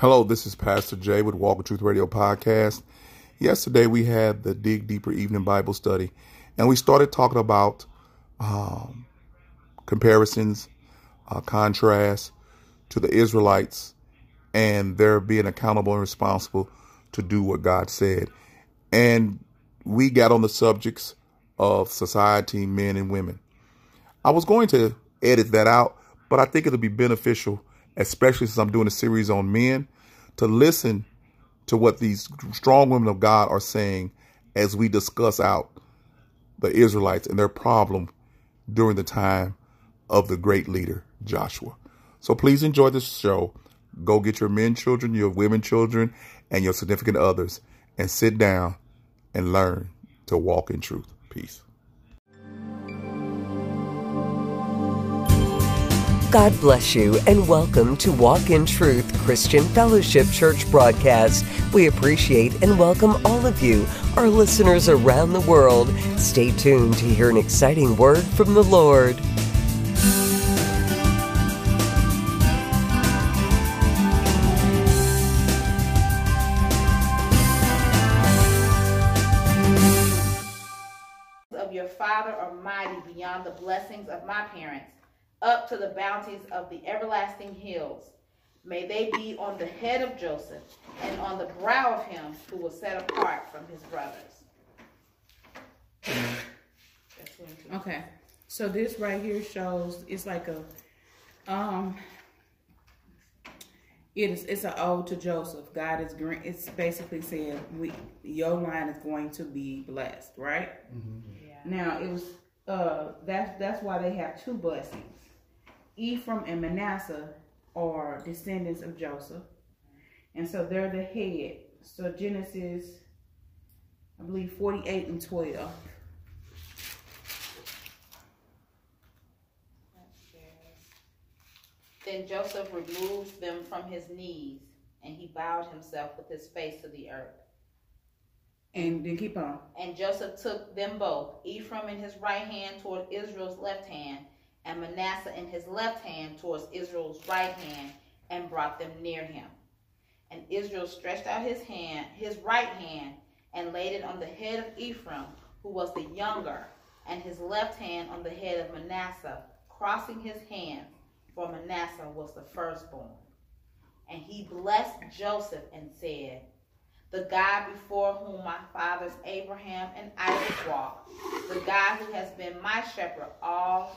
Hello, this is Pastor Jay with Walk in Truth Radio Podcast. Yesterday we had the Dig Deeper Evening Bible Study, and we started talking about um, comparisons, uh, contrast to the Israelites, and their being accountable and responsible to do what God said. And we got on the subjects of society, men and women. I was going to edit that out, but I think it'll be beneficial, especially since I'm doing a series on men, to listen to what these strong women of God are saying as we discuss out the Israelites and their problem during the time of the great leader, Joshua. So please enjoy this show. Go get your men children, your women children, and your significant others, and sit down and learn to walk in truth. Peace. God bless you and welcome to Walk in Truth Christian Fellowship Church broadcast. We appreciate and welcome all of you, our listeners around the world. Stay tuned to hear an exciting word from the Lord. of your father are mighty beyond the blessings of my parents, up to the bounties of the everlasting hills. May they be on the head of Joseph and on the brow of him who was set apart from his brothers. That's one, two. Okay, so this right here shows it's like a, um, it is it's an ode to Joseph. God is green. It's basically saying we your line is going to be blessed, right? Yeah. Now it was uh that's that's why they have two blessings. Ephraim and Manasseh are descendants of Joseph, and so they're the head. So Genesis, I believe, forty-eight and twelve. Then Joseph removed them from his knees, and he bowed himself with his face to the earth. And then keep on. And Joseph took them both, Ephraim in his right hand toward Israel's left hand, and Manasseh in his left hand towards Israel's right hand, and brought them near him. And Israel stretched out his hand, his right hand, and laid it on the head of Ephraim, who was the younger, and his left hand on the head of Manasseh, crossing his hands, for Manasseh was the firstborn. And he blessed Joseph and said, the God before whom my fathers Abraham and Isaac walked, the God who has been my shepherd all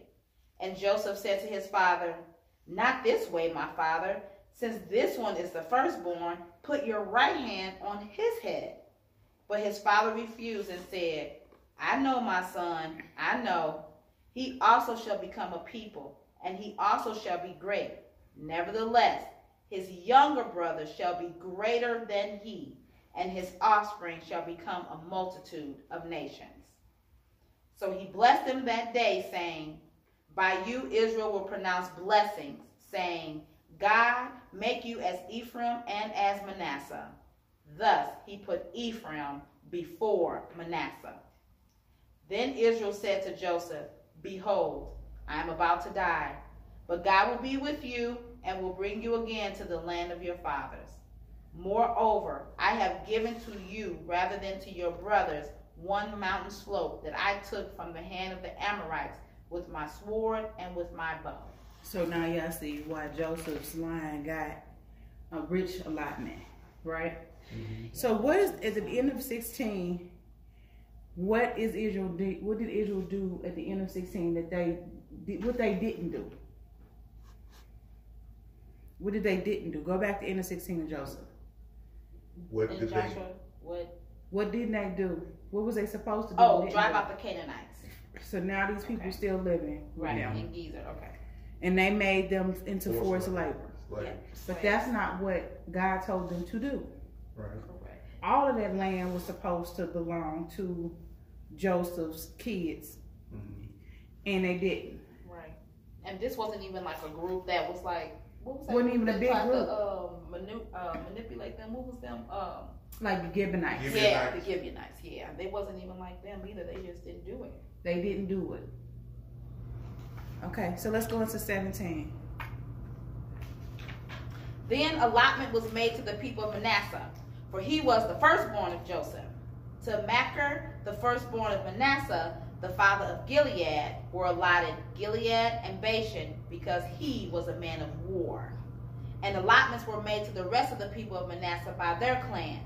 And Joseph said to his father, Not this way, my father, since this one is the firstborn, put your right hand on his head. But his father refused and said, I know, my son, I know. He also shall become a people, and he also shall be great. Nevertheless, his younger brother shall be greater than he, and his offspring shall become a multitude of nations. So he blessed them that day, saying, By you Israel will pronounce blessings, saying, God make you as Ephraim and as Manasseh. Thus he put Ephraim before Manasseh. Then Israel said to Joseph, Behold, I am about to die, but God will be with you and will bring you again to the land of your fathers. Moreover, I have given to you, rather than to your brothers, one mountain slope that I took from the hand of the Amorites with my sword and with my bow. So now y'all see why Joseph's line got a rich allotment, right? Mm-hmm. So what is at the end of sixteen? What is Israel? do- What did Israel do at the end of sixteen that they did? What they didn't do? What did they didn't do? Go back to end of sixteen of Joseph. What And did they? Joshua would What didn't they do? What was they supposed to do? oh drive out the Canaanites. So now these people Okay. still living with Right them, in Gezer. Okay. and they made them into Forced forced labor. labor. Yeah. But that's not what God told them to do. right. Correct. All of that land was supposed to belong to Joseph's kids, Mhm. and they didn't. Right. And this wasn't even like a group that was like what was that? Wasn't even a big group. To, uh, manu- uh, manipulate them. What was them? Um, Like the Gibeonites, Gib- yeah, the Gibeonites. Yeah, they wasn't even like them either. They just didn't do it. They didn't do it. Okay, so let's go into 17. Then allotment was made to the people of Manasseh, for he was the firstborn of Joseph. To Machir, the firstborn of Manasseh, the father of Gilead, were allotted Gilead and Bashan, because he was a man of war. And allotments were made to the rest of the people of Manasseh by their clans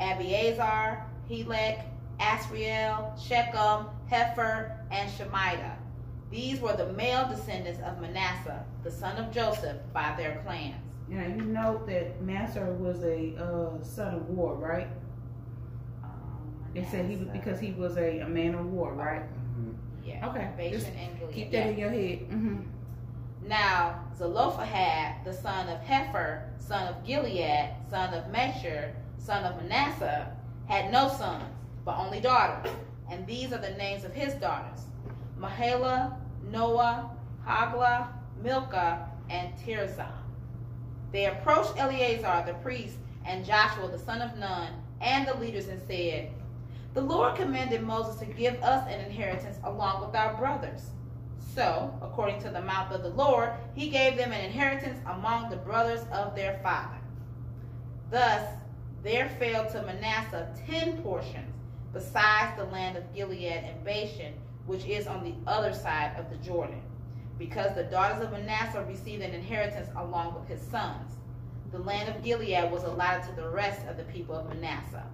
Abiezer, Helek, Asriel, Shechem, Hefer, and Shemida. These were the male descendants of Manasseh, the son of Joseph, by their clans. Now you know that Manasseh was a uh, son of war, right? They said he was because he was a, a man of war, right? Yeah. Okay, just and Gilead. Keep yeah. that in your head. hmm Now Zelophehad, the son of Hefer, son of Gilead, son of Mashur, son of Manasseh, had no sons, but only daughters. And these are the names of his daughters: Mahela, Noah, Hoglah, Milcah, and Tirzah. They approached Eleazar the priest and Joshua the son of Nun and the leaders and said, The Lord commanded Moses to give us an inheritance along with our brothers. So, according to the mouth of the Lord, he gave them an inheritance among the brothers of their father. Thus, there fell to Manasseh ten portions, besides the land of Gilead and Bashan, which is on the other side of the Jordan, because the daughters of Manasseh received an inheritance along with his sons. The land of Gilead was allotted to the rest of the people of Manasseh.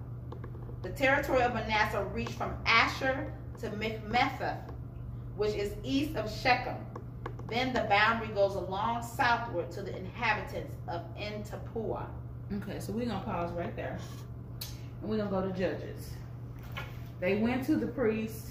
The territory of Manasseh reached from Asher to Michmethath, which is east of Shechem. Then the boundary goes along southward to the inhabitants of En Tappuah. Okay, so we're gonna pause right there, and we're gonna go to Judges. They went to the priest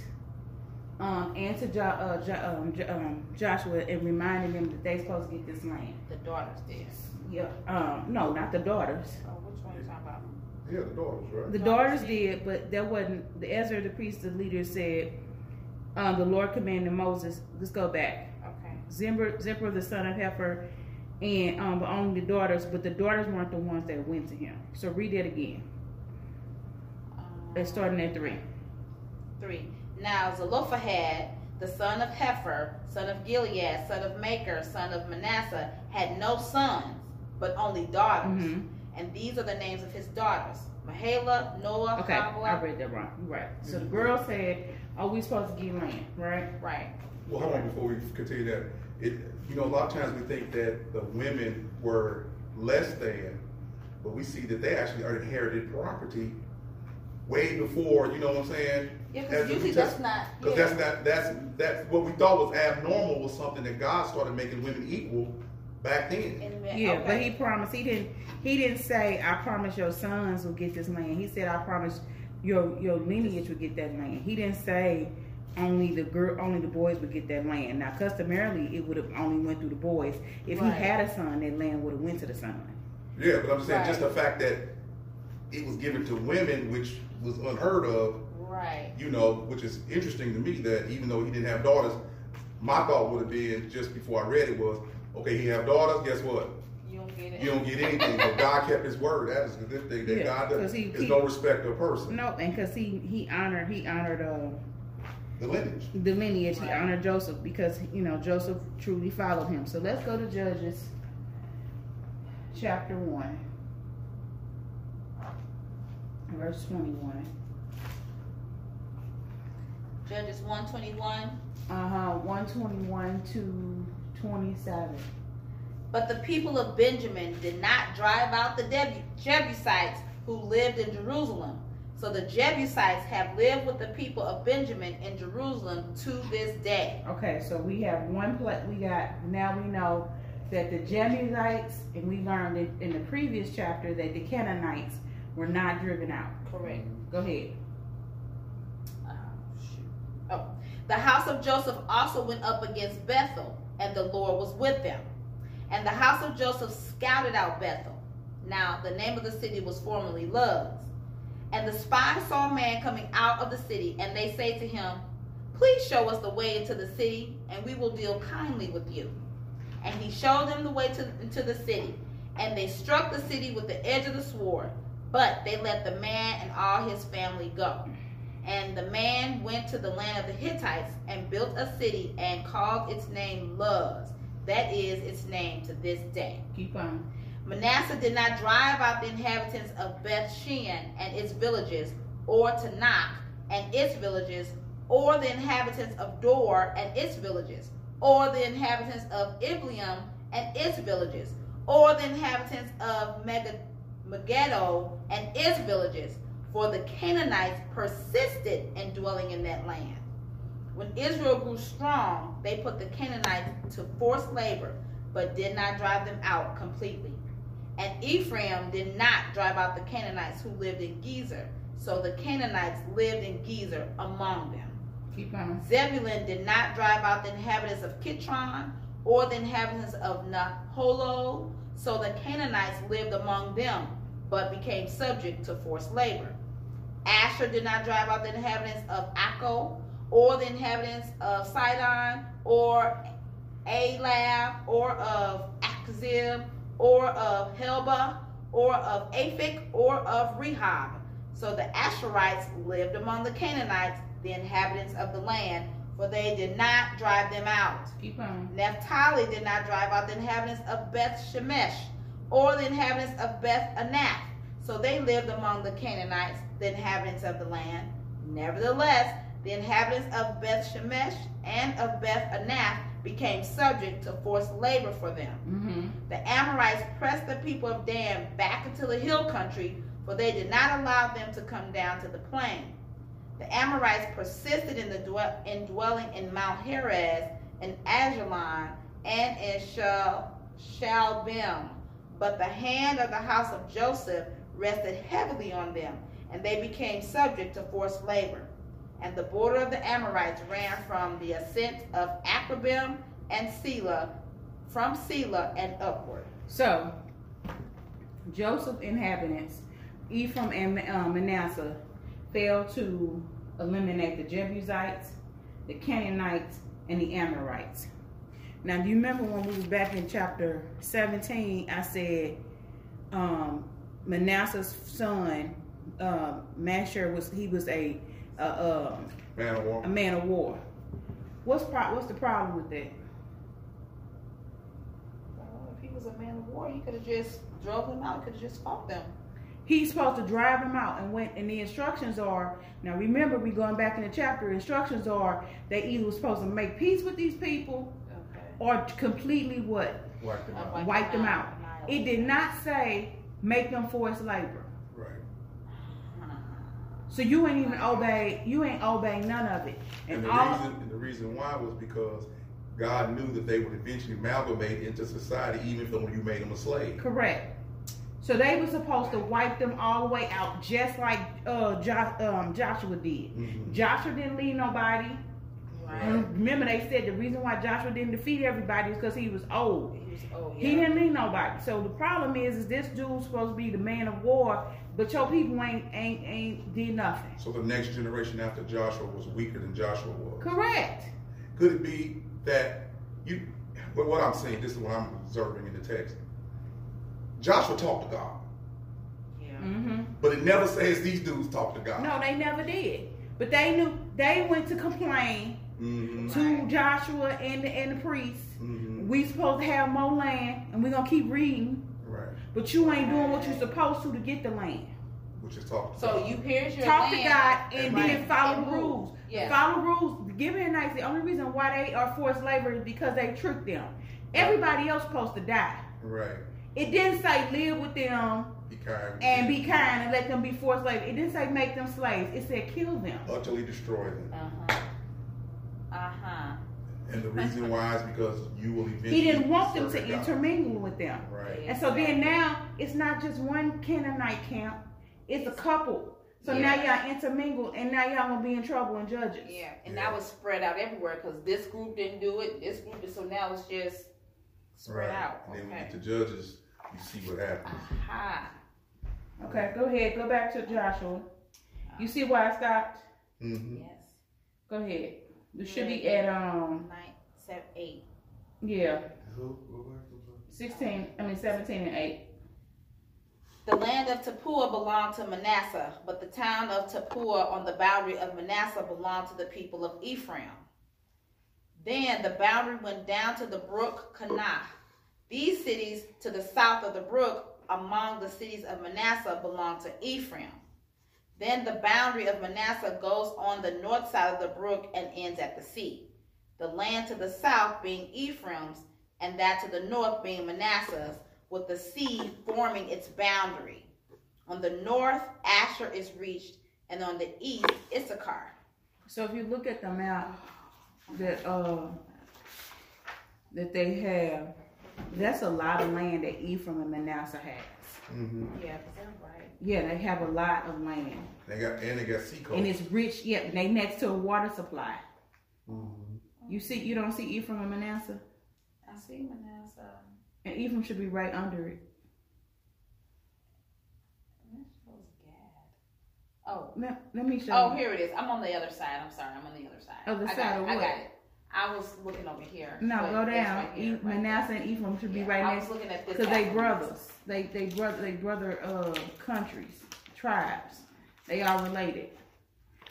um, and to jo- uh, jo- um, jo- um, Joshua and reminded them that they supposed to get this land. The daughters did. Yeah, um, no, not the daughters. Oh, which one are you talking about? Yeah, the daughters, right? The daughters did, but there wasn't. The Ezra, the priest, the leader said, um, "The Lord commanded Moses. Let's go back. Okay. Zimber, Zipper, the son of Heifer, and um, but only the daughters. But the daughters weren't the ones that went to him. So read that again. Um, It's starting at three. Three. Now Zelophehad, the son of Hefer, son of Gilead, son of Maker, son of Manasseh, had no sons, but only daughters. Mhm. And these are the names of his daughters: Mahela, Noah, Okay, I read that wrong. You're right. So the girl said, "Are we supposed to get land?" Right? Right. Well, hold on before we continue that. It, you know, a lot of times we think that the women were less than, but we see that they actually are inherited property way before. You know what I'm saying? Yeah, because usually that's Testament. not. Because yeah. that's not that's that's what we thought was abnormal was something that God started making women equal back then. In the- Yeah, but he promised. He didn't. He didn't say, "I promise your sons will get this land." He said, "I promise your your lineage will get that land." He didn't say only the girl, only the boys would get that land. Now, customarily, it would have only went through the boys. If Right. he had a son, that land would have went to the son. Yeah, but I'm saying just the fact that it was given to women, which was unheard of, Right. you know, which is interesting to me that even though he didn't have daughters, my thought would have been just before I read it was, okay, he have daughters, guess what? You don't get it. You don't get anything. but God kept his word. That is the good thing. That Yeah, God 'cause does, he- is he- no respect of person. No, and because he he honored he honored uh, The lineage. the lineage, he honored Joseph because you know Joseph truly followed him. So let's go to Judges, chapter one, verse twenty-one. Judges one twenty one. Uh huh. One twenty-one to twenty-seven. But the people of Benjamin did not drive out the Jebusites who lived in Jerusalem. So the Jebusites have lived with the people of Benjamin in Jerusalem to this day. Okay, so we have one place. We got now we know that the Jebusites, and we learned in, in the previous chapter that the Canaanites were not driven out. Correct. Go ahead. Oh. Oh. The house of Joseph also went up against Bethel, and the Lord was with them. And the house of Joseph scouted out Bethel. Now, the name of the city was formerly Luz. And the spies saw a man coming out of the city, and they say to him, Please show us the way into the city, and we will deal kindly with you. And he showed them the way to, into the city. And they struck the city with the edge of the sword, but they let the man and all his family go. And the man went to the land of the Hittites and built a city and called its name Luz. That is its name to this day. Keep on. Manasseh did not drive out the inhabitants of Beth Shean and its villages, or Taanach and its villages, or the inhabitants of Dor and its villages, or the inhabitants of Ibleam and its villages, or the inhabitants of Meg- Megiddo and its villages, for the Canaanites persisted in dwelling in that land. When Israel grew strong, they put the Canaanites to forced labor, but did not drive them out completely. And Ephraim did not drive out the Canaanites who lived in Gezer, so the Canaanites lived in Gezer among them. Keep on. Zebulun did not drive out the inhabitants of Kitron or the inhabitants of Nahalol, so the Canaanites lived among them, but became subject to forced labor. Asher did not drive out the inhabitants of Akko, or the inhabitants of Sidon, or Ahlab, or of Achzib, or of Helba, or of Aphik, or of Rehob. So the Asherites lived among the Canaanites, the inhabitants of the land, for they did not drive them out. Keep on. Naphtali did not drive out the inhabitants of Beth Shemesh or the inhabitants of Beth Anath. So they lived among the Canaanites, the inhabitants of the land. Nevertheless, the inhabitants of Beth Shemesh and of Beth Anath became subject to forced labor for them. Mm-hmm. The Amorites pressed the people of Dan back into the hill country, for they did not allow them to come down to the plain. The Amorites persisted in, the dwell- in dwelling in Mount Heres, in Aijalon, and in Shal- Shaalbim. But the hand of the house of Joseph rested heavily on them, and they became subject to forced labor. And the border of the Amorites ran from the ascent of Akrabbim and Selah, from Selah and upward. So, Joseph inhabitants, Ephraim and uh, Manasseh, failed to eliminate the Jebusites, the Canaanites, and the Amorites. Now, do you remember when we was back in chapter 17, I said um, Manasseh's son, uh, Masher, was he was a, a, um, Man of war. a man of war. What's pro- what's the problem with that? Well, if he was a man of war, he could have just drove them out, could have just fought them. He's supposed to drive them out, and when and the instructions are now. Remember, we going back in the chapter. Instructions are they either was supposed to make peace with these people Okay. Or completely what Wipe them out. Wipe wipe them them out. out. It did not say make them forced labor. Right. So you ain't even obey. You ain't obey none of it. And And, the all reason and the reason why was because God knew that they would eventually amalgamate into society, even if you made them a slave. correct. So they were supposed to wipe them all the way out, just like uh, jo- um, Joshua did. Mhm. Joshua didn't leave nobody. Right. Remember, they said the reason why Joshua didn't defeat everybody is because he was old. He was old. He didn't need nobody. So the problem is, is this dude's supposed to be the man of war, but your people ain't ain't ain't did nothing. So the next generation after Joshua was weaker than Joshua was. Correct. Could it be that you? Well, what I'm saying, this is what I'm observing in the text. Joshua talked to God, Yeah. hmm but it never says these dudes talked to God. No, they never did. But they knew they went to complain Mm-hmm. to Right. Joshua and the and the priests. Mm-hmm. We supposed to have more land, and we gonna keep reading. Right. But you ain't doing what you're supposed to to get the land. Which is talking. to So God. you here's your Talk to. God and Right. then follow And the rules. Yeah. Follow rules. Give it a nice. The only reason why they are forced labor is because they tricked them. Everybody else supposed to die. Right. It didn't say live with them Be kind. and be kind and let them be forced slaves. It didn't say make them slaves. It said kill them. Utterly destroy them. Uh-huh. Uh-huh. And the reason why is because you will eventually. He didn't want them serve to God. intermingle with them. Right. And so then now it's not just one Canaanite camp, it's a couple. So now y'all intermingle and now y'all gonna be in trouble in judges. Yeah, and Yeah. that was spread out everywhere because this group didn't do it, this group so now it's just spread Right. out. And then we get to judges, you see what happens. Aha. Okay, go ahead. Go back to Joshua. You see why I stopped? Mm-hmm. Yes. Go ahead. We should be at um Nine, seven, eight. yeah, sixteen. I mean seventeen and eight. The land of Tappuah belonged to Manasseh, but the town of Tappuah on the boundary of Manasseh belonged to the people of Ephraim. Then the boundary went down to the brook Kanah. These cities to the south of the brook among the cities of Manasseh belonged to Ephraim. Then the boundary of Manasseh goes on the north side of the brook and ends at the sea. The land to the south being Ephraim's, and that to the north being Manasseh's, with the sea forming its boundary. On the north, Asher is reached, and on the east, Issachar. So if you look at the map that uh that they have, that's a lot of land that Ephraim and Manasseh has. Mm-hmm. Yeah, is right? Yeah, they have a lot of land. They got and they got sea coast. And it's rich, yeah, they next to a water supply. Mhm. You see you don't see Ephraim and Manasseh? I see Manasseh. And Ephraim should be right under it. Gad? Oh, Let, let me show oh, you. here it is. I'm on the other side. I'm sorry. I'm on the other side. Other I side got of it. I what? got it. I was looking over here. No, but go down. right here, E- right Manasseh and Ephraim should be there. right Yeah, I next was looking at this. because they half. brothers. They they brother they brother uh countries, tribes. They are related.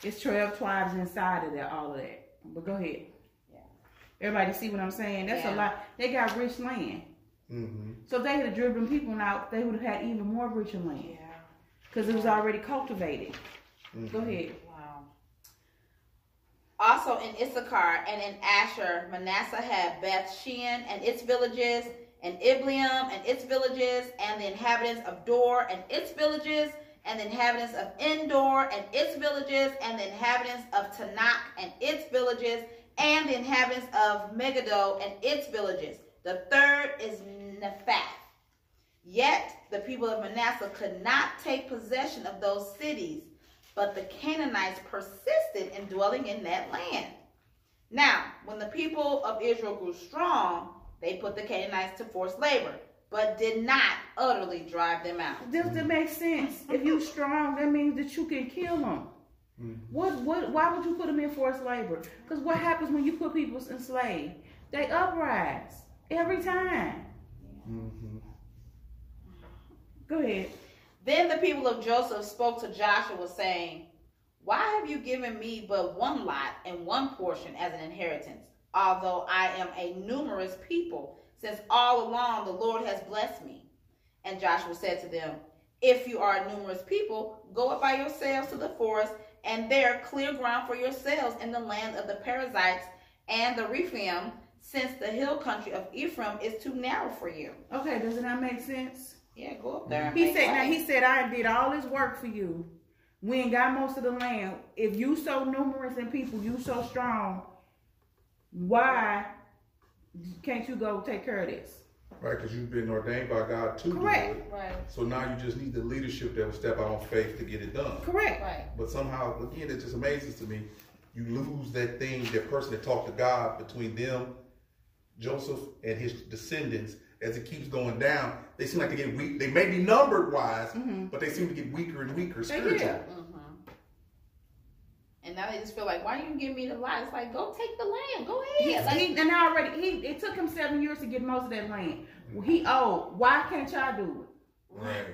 It's twelve tribes inside of that, all of that. But go ahead. Yeah. Everybody see what I'm saying? That's Yeah. a lot. They got rich land. Mm-hmm. So if they had driven people out, they would have had even more richer land Yeah. because it was already cultivated. Mhm. Go ahead. Also in Issachar and in Asher, Manasseh had Beth Shean and its villages, and Ibleam and its villages, and the inhabitants of Dor and its villages, and the inhabitants of Endor and its villages, and the inhabitants of Taanach and its villages, and the inhabitants of Megiddo and its villages. The third is Naphath. Yet the people of Manasseh could not take possession of those cities, but the Canaanites persisted in dwelling in that land. Now, when the people of Israel grew strong, they put the Canaanites to forced labor, but did not utterly drive them out. Does that make sense? if you're strong, that means that you can kill them. Mhm. What? What? Why would you put them in forced labor? Because what happens when you put people in slave? They uprise every time. Mhm. Go ahead. Then the people of Joseph spoke to Joshua, saying, Why have you given me but one lot and one portion as an inheritance, although I am a numerous people, since all along the Lord has blessed me? And Joshua said to them, If you are a numerous people, go up by yourselves to the forest, and there clear ground for yourselves in the land of the Perizzites and the Rephaim, since the hill country of Ephraim is too narrow for you. Okay, does it not make sense? Yeah, go up there. and He make said, now he said, I did all this work for you. We ain't got most of the land. If you so numerous in people, you so strong, why can't you go take care of this? Right, because you've been ordained by God to Correct. do it. Right, So now you just need the leadership that will step out on faith to get it done. Correct. right. But somehow, again, it just amazes to me. You lose that thing, that person that talked to God between them, Joseph, and his descendants. As it keeps going down, they seem like they get weak. They may be numbered wise, but they seem to get weaker and weaker They spiritually. do. Mm-hmm. And now they just feel like, why you give me the lot? It's like, go take the land. Go He, ahead. Like, he, and I already, he, it took him seven years to get most of that land. He owed. Why can't y'all do it? Right,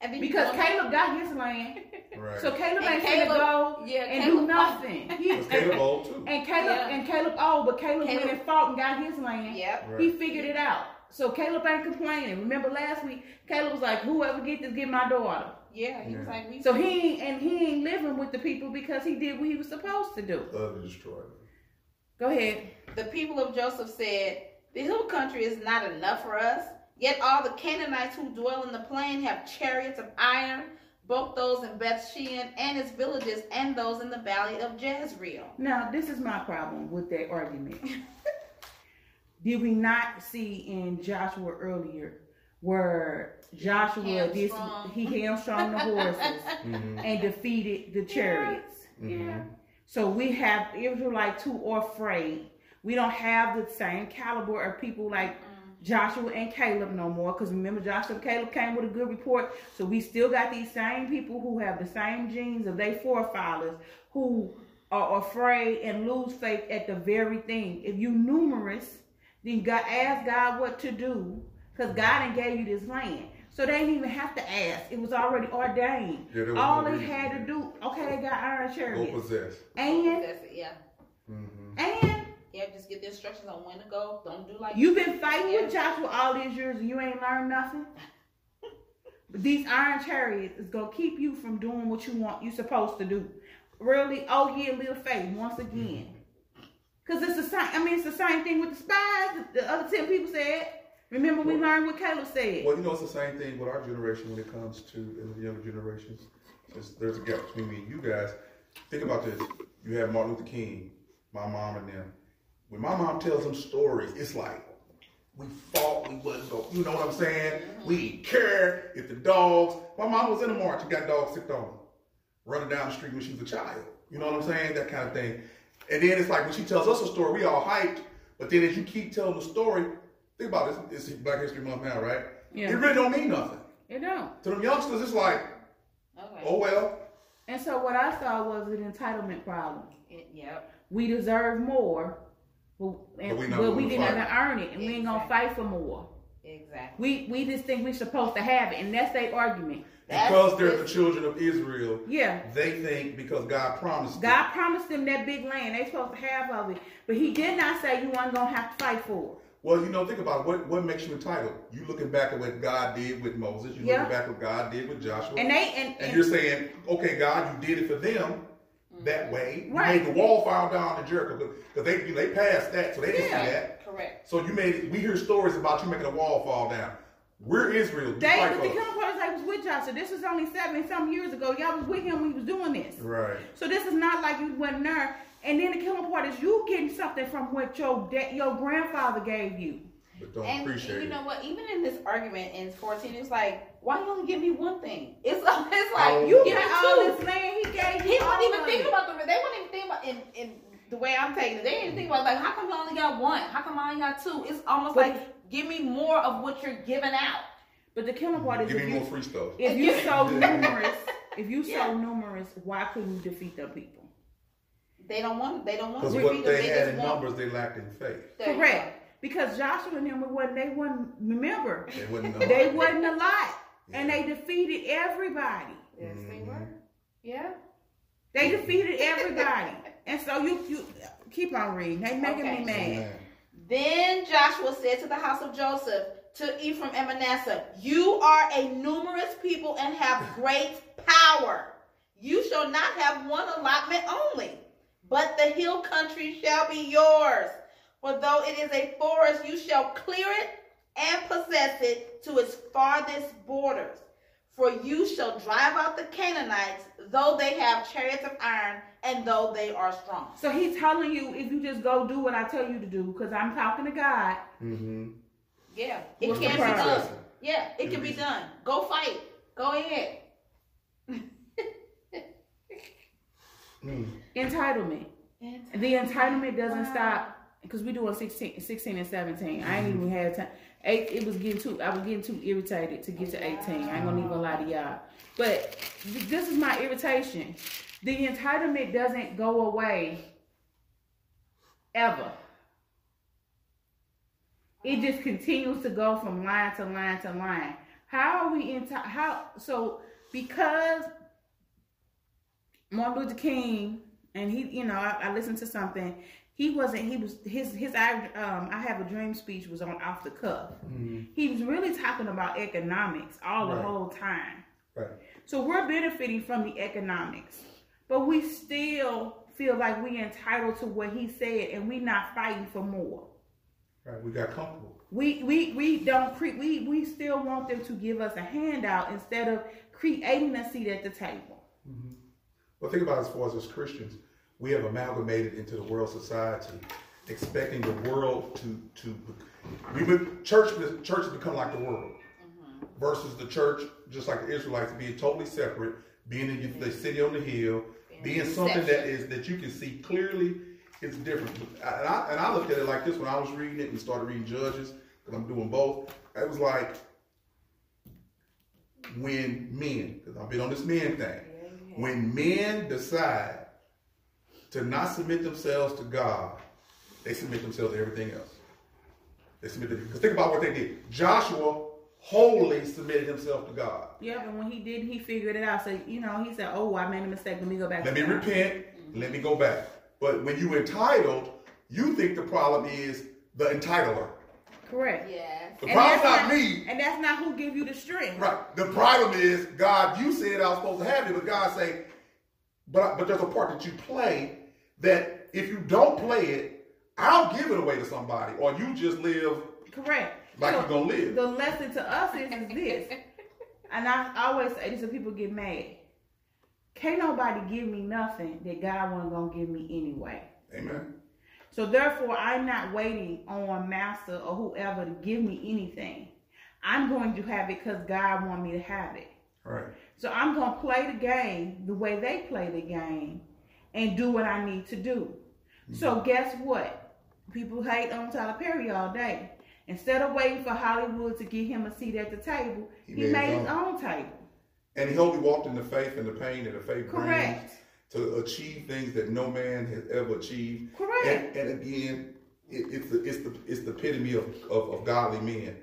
and then Because go- Caleb got his land. right. So Caleb And ain't Caleb- gonna go yeah, and Caleb- do nothing. He, Because Caleb old too. and Caleb Yeah. and Caleb old, but Caleb, Caleb- went and fought and got his land. Yep. Right. He figured it out. So Caleb ain't complaining. Remember last week, Caleb was like, "Whoever get this, get my daughter." Yeah, he was like, we. So he ain't, and he ain't living with the people because he did what he was supposed to do. Utterly destroyed. Go ahead. The people of Joseph said, the hill country is not enough for us. Yet all the Canaanites who dwell in the plain have chariots of iron, both those in Beth Shean and its villages, and those in the valley of Jezreel. Now, this is my problem with that argument. Did we not see in Joshua earlier where Joshua this Hamstrung. he hamstrung the horses mm-hmm. and defeated the chariots? Yeah. Mm-hmm. So we have Israelites who are afraid. We don't have the same caliber of people like Joshua and Caleb no more. Because remember, Joshua and Caleb came with a good report. So we still got these same people who have the same genes of their forefathers who are afraid and lose faith at the very thing. If you numerous, then God ask God what to do. Because God ain't gave you this land. So they didn't even have to ask. It was already ordained. Yeah, was All no they reason. had to do, okay, they got iron Go chariots. possess. And That's it, yeah. Mm-hmm. and Yeah, just get the instructions on when to go. Don't do like you've been fighting with Joshua all these years and you ain't learned nothing. But these iron chariots is gonna keep you from doing what you want you supposed to do. Really, oh yeah, little faith once again. Cause it's the same. I mean, it's the same thing with the spies. The, the other ten people said. Remember, we Well- learned what Caleb said. Well, you know, it's the same thing with our generation when it comes to the younger generations. There's, a gap between me and you guys. Think about this. You have Martin Luther King, my mom and them. When my mom tells them stories, it's like, we fought, we wasn't go, you know what I'm saying? We didn't care if the dogs, my mom was in a march and got dogs sick on running down the street when she was a child. You know what I'm saying? That kind of thing. And then it's like when she tells us a story, we all hyped. But then as you keep telling the story, think about this, it's Black History Month now, right? Yeah. It really don't mean nothing. It don't. To them youngsters, it's like, Okay. oh well. And so what I saw was an entitlement problem. It, yep. We deserve more, but, and, But we but we didn't fight. even earn it, and we ain't gonna fight for more. Exactly. We we just think we're supposed to have it, and that's their argument. That's- Because they're the children of Israel, Yeah. they think because God promised it. God promised them that big land. They supposed to have of it. But he did not say you weren't gonna have to fight for it. Well, you know, think about it. what what makes you entitled. You looking back at what God did with Moses. You Yeah. looking back at what God did with Joshua. And they and, And and- you're saying, okay, God, you did it for them that way. You Right. made the wall fall down to Jericho because they they passed that, so they didn't Yeah. see that. Correct. So you made we hear stories about you making a wall fall down. We're Israel. You they fight the for us. Chemical I was with Joshua. This was only seven some years ago. Y'all was with him when he was doing this. Right. So this is not like you went there. And then the killing part is you getting something from what your da- your grandfather gave you. But don't And appreciate you it. know what? Even in this argument in 14, it's like, why you only give me one thing? It's it's Oh. like You give me all two. this land he gave you. He all wasn't even of thinking about the. They wasn't even think about in in the way I'm taking it. They didn't think about like, how come you only got one? How come I only got two? It's almost But- like give me more of what you're giving out. But the killing part is Give if me you, more free stuff. if you so numerous, if you Yeah. so numerous, why couldn't you defeat the people? They don't want. They don't want Because to what repeat they had in want- numbers, they lacked in faith. There Correct. Because Joshua and them wasn't they wasn't remember They wouldn't they wasn't a lot, and they defeated everybody. Yes, they Mhm. were. Yeah. They defeated everybody, and so you you keep on reading. They making Okay. me mad. Then Joshua said to the house of Joseph, to Ephraim and Manasseh, You are a numerous people and have great power. You shall not have one allotment only, but the hill country shall be yours. For though it is a forest, you shall clear it and possess it to its farthest borders. For you shall drive out the Canaanites, though they have chariots of iron, and though they are strong. So he's telling you if you just go do what I tell you to do, because I'm talking to God. Mm-hmm. Yeah, it What's can be done. Yeah, it can be done. Go fight. Go ahead. Entitlement. The entitlement doesn't stop because we doing 16, 16 and 17. I ain't even had time. Eight, it was getting too, I was getting too irritated to get to 18. I ain't gonna even lie to y'all. But th- this is my irritation. The entitlement doesn't go away ever. It just continues to go from line to line to line. How are we in how so because Martin Luther King and he you know I, I listened to something he wasn't he was his his I um I have a dream speech was on off the cuff he was really talking about economics all the whole time Right. so we're benefiting from the economics but we still feel like we entitled to what he said and we not fighting for more Right. We got comfortable. We we we don't cre- we we still want them to give us a handout instead of creating a seat at the table. Well, think about it as far as as Christians, we have amalgamated into the world society, expecting the world to to we would church church has become like the world versus the church, just like the Israelites, being totally separate, being in the city on the hill, being something that is that you can see clearly. It's different, and I, and I looked at it like this when I was reading it and started reading Judges because I'm doing both. It was like when men, because I've been on this men thing, when men decide to not submit themselves to God, they submit themselves to everything else. They submitted because think about what they did. Joshua wholly submitted himself to God. Yeah, and when he did, he figured it out. So you know, he said, "Oh, I made a mistake. Let me go back." Let me God." repent. Let me go back. But when you entitled, you think the problem is the entitler. Correct. Yes. The And problem's that's not me. And that's not who give you the strength. Right. The problem is God. You said I was supposed to have it, but God say, but but there's a part that you play that if you don't play it, I'll give it away to somebody, or you just live Correct. like you're gonna live. The lesson to us is, is this, and I always say this, so people get mad. Can't nobody give me nothing that God wasn't gonna give me anyway. Amen. So therefore, I'm not waiting on master or whoever to give me anything. I'm going to have it because God want me to have it. Right. So I'm gonna play the game the way they play the game and do what I need to do. So mm-hmm. guess what? People hate on Tyler Perry all day. Instead of waiting for Hollywood to get him a seat at the table, He he, made made his his own table. And he only walked in the faith and the pain that the faith Correct. brings to achieve things that no man has ever achieved. Correct. And, and again, it, it's the it's the it's the epitome of, of, of godly men.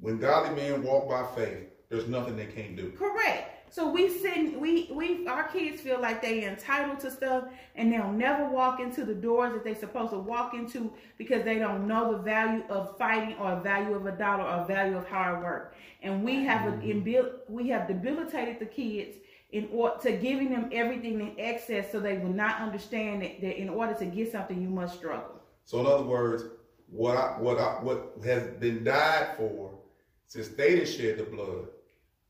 When godly men walk by faith, there's nothing they can't do. Correct. So we sitting, we we our kids feel like they entitled to stuff, and they'll never walk into the doors that they're supposed to walk into because they don't know the value of fighting or value of a dollar or value of hard work. And we have a, mm-hmm. inbuilt, we have debilitated the kids in order to giving them everything in excess, so they will not understand that, that in order to get something you must struggle. So in other words, what I what I what has been died for, since they didn't shed the blood,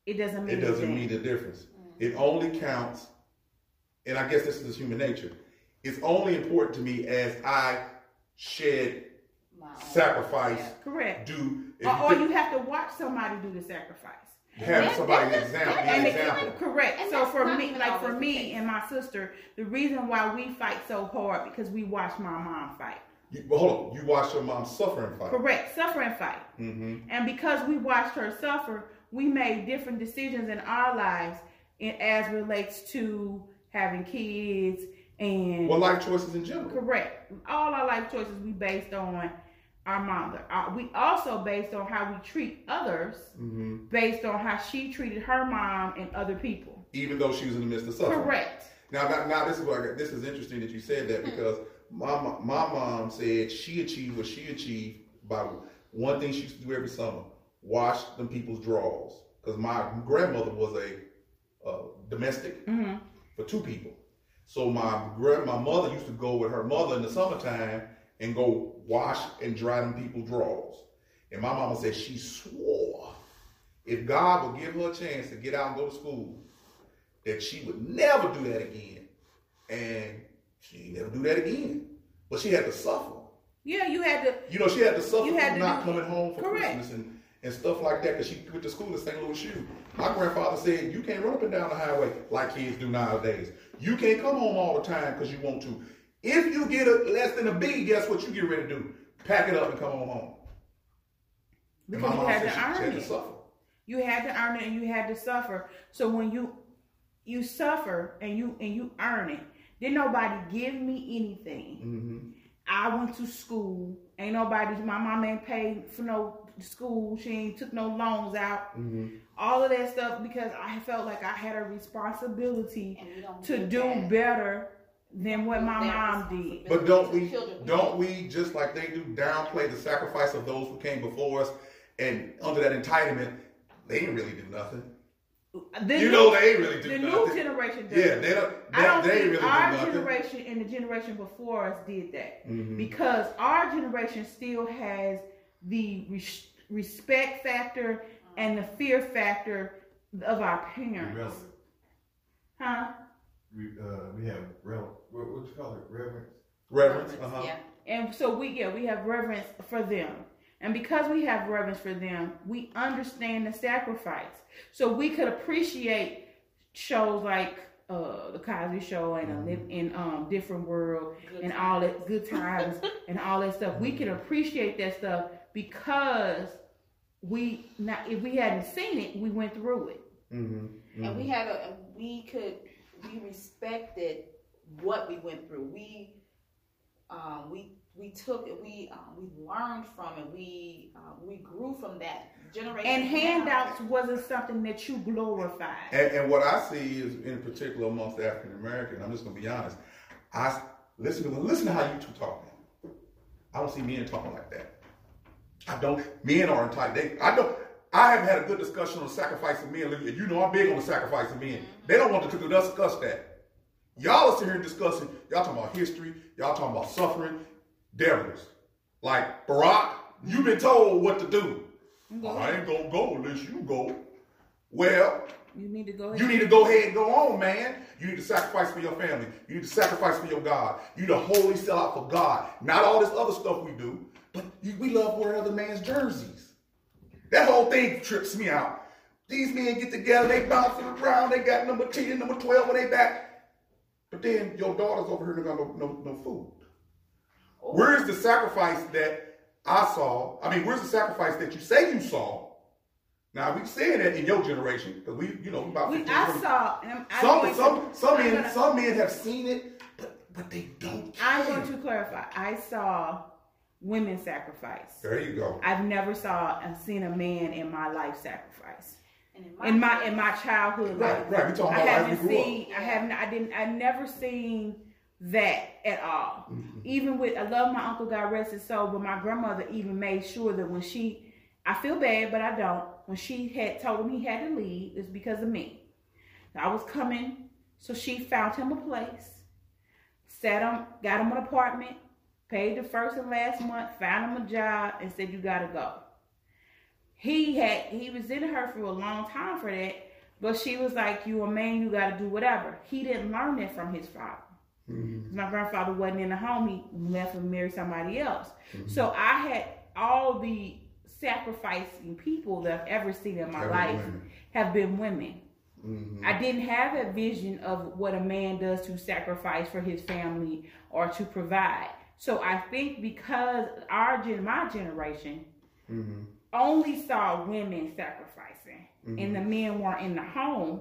It doesn't mean it doesn't anything. mean the difference. It only counts, and I guess this is human nature. It's only important to me as I shed, My sacrifice, Yeah. correct. do. If Or, or you have to watch somebody do the sacrifice. have That- somebody an that- example, that- an And example. the, correct. And so for me, like for me case. and my sister, the reason why we fight so hard because we watch my mom fight. You, but hold on, you watched your mom suffer and fight. Correct, suffer and fight. Mm-hmm. And because we watched her suffer, we made different decisions in our lives in, as relates to having kids and Well, life choices in general. correct. All our life choices we based on our mother. Uh, we also based on how we treat others, hmm based on how she treated her mom and other people. Even though she was in the midst of suffering. Correct. Now, now, now this is what I got. This is interesting that you said that because my my mom said she achieved what she achieved by one thing she used to do every summer: wash them people's drawers. Because my grandmother was a uh, domestic hmm for two people. So my grand my mother used to go with her mother in the summertime and go wash and dry them people's drawers. And my mama said she swore if God would give her a chance to get out and go to school, that she would never do that again. And she never do that again. But she had to suffer. Yeah, you had to. You know, she had to suffer You had from not do- coming home for Correct. Christmas and, and stuff like that because she went to school in St. Louis shoe. My grandfather said, You can't run up and down the highway like kids do nowadays. You can't come home all the time because you want to. If you get a less than a B, guess what you get ready to do? Pack it up and come on home. And Because you mom had said to she- she had to it. suffer. You had to earn it and you had to suffer. So when you you suffer and you and you earn it, didn't nobody give me anything. hmm I went to school. Ain't nobody. My mom ain't paid for no school. She ain't took no loans out. hmm All of that stuff because I felt like I had a responsibility And we don't to do do that. better than what my mom did. But don't we, don't we, just like they do, downplay the sacrifice of those who came before us and under that entitlement, they didn't really do nothing. The you new- know they ain't really do the nothing. new generation does. Yeah, they don't. I They, don't they think really do our nothing. generation and the generation before us did that Mhm. because our generation still has the res- respect factor and the fear factor of our parents. Relevant. Huh? We, uh, we have rel, what, what you call it, reverence? Reverence. Uh-huh. Yeah. And so we yeah, we have reverence for them. And because we have reverence for them, we understand the sacrifice. So we could appreciate shows like uh the Cosby Show and a live in um different world Good and all that good times and all that stuff. We can appreciate that stuff because we not if we hadn't seen it, we went through it. Mm-hmm. and we had a we could we respected what we went through we um we we took it we um, we learned from it we um, we grew from that generation And handouts now. wasn't something that you glorified. And, and what I see is, in particular, amongst African American, I'm just gonna be honest. I listen to listen to how you two talking. I don't see men talking like that. I don't. Men are entitled. They, I don't. I haven't had a good discussion on the sacrifice of men. You know, I'm big on the sacrifice of men. Mm-hmm. They don't want to discuss that. Y'all are sitting here discussing. Y'all talking about history. Y'all talking about suffering. Devils. Like Barak, you've been told what to do. Mm-hmm. I ain't gonna go unless you go. Well, You need to go ahead. you need to go ahead and go on, man. You need to sacrifice for your family. You need to sacrifice for your God. You need to wholly sell out for God. Not all this other stuff we do, but we love wearing other man's jerseys. That whole thing trips me out. These men get together, they bouncing around, they got number 10 and number 12 when they back. But then your daughter's over here and got no, no, no food. Oh. Where's the sacrifice that I saw? I mean, where's the sacrifice that you say you saw? Now we saying that in your generation because we, you know, about We, I 20. saw, and I'm, I'm some some to, some I'm men gonna- some men have seen it, but but they don't. I'm care. going to clarify. I saw women sacrifice. There you go. I've never saw and seen a man in my life sacrifice. And In my in my childhood, Right, life. right. We talking I about as haven't we grew up. seen. I haven't. I didn't. I never seen that at all. Mm-hmm. Even with, I love my uncle. God rest his soul. But my grandmother even made sure that when she, I feel bad, but I don't. When she had told him he had to leave, it's because of me. I was coming, so she found him a place, sat him, got him an apartment, paid the first and last month, found him a job, and said, "You gotta go." He had he was in her for a long time for that, but she was like, "You a man, you gotta do whatever." He didn't learn that from his father. Mm-hmm. My grandfather wasn't in the home; he left and married somebody else. Mm-hmm. So I had all the sacrificing people that I've ever seen in my been life women. have been women. Mm-hmm. I didn't have a vision of what a man does to sacrifice for his family or to provide. So I think because our gen, my generation, mm-hmm. only saw women sacrificing, and the mm-hmm. men weren't in the home.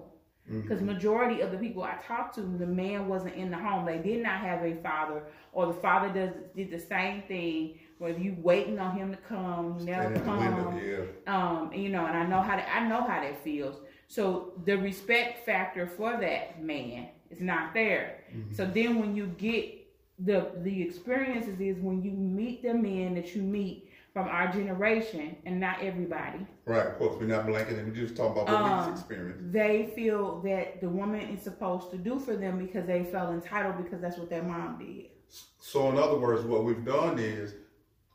Mm-hmm. Because majority of the people I talked to, the man wasn't in the home. They did not have a father, or the father does did the same thing. Whether you waiting on him to come, he never Stand in the come window, yeah. um you know and i know how to, i know how that feels so the respect factor for that man is not there so then when you get the the experiences is when you meet the men that you meet from our generation and not everybody Right, of course, we're not blanking and we're just talking about what Um, we've they feel that the woman is supposed to do for them because they felt entitled because that's what their mom did So, in other words, what we've done is,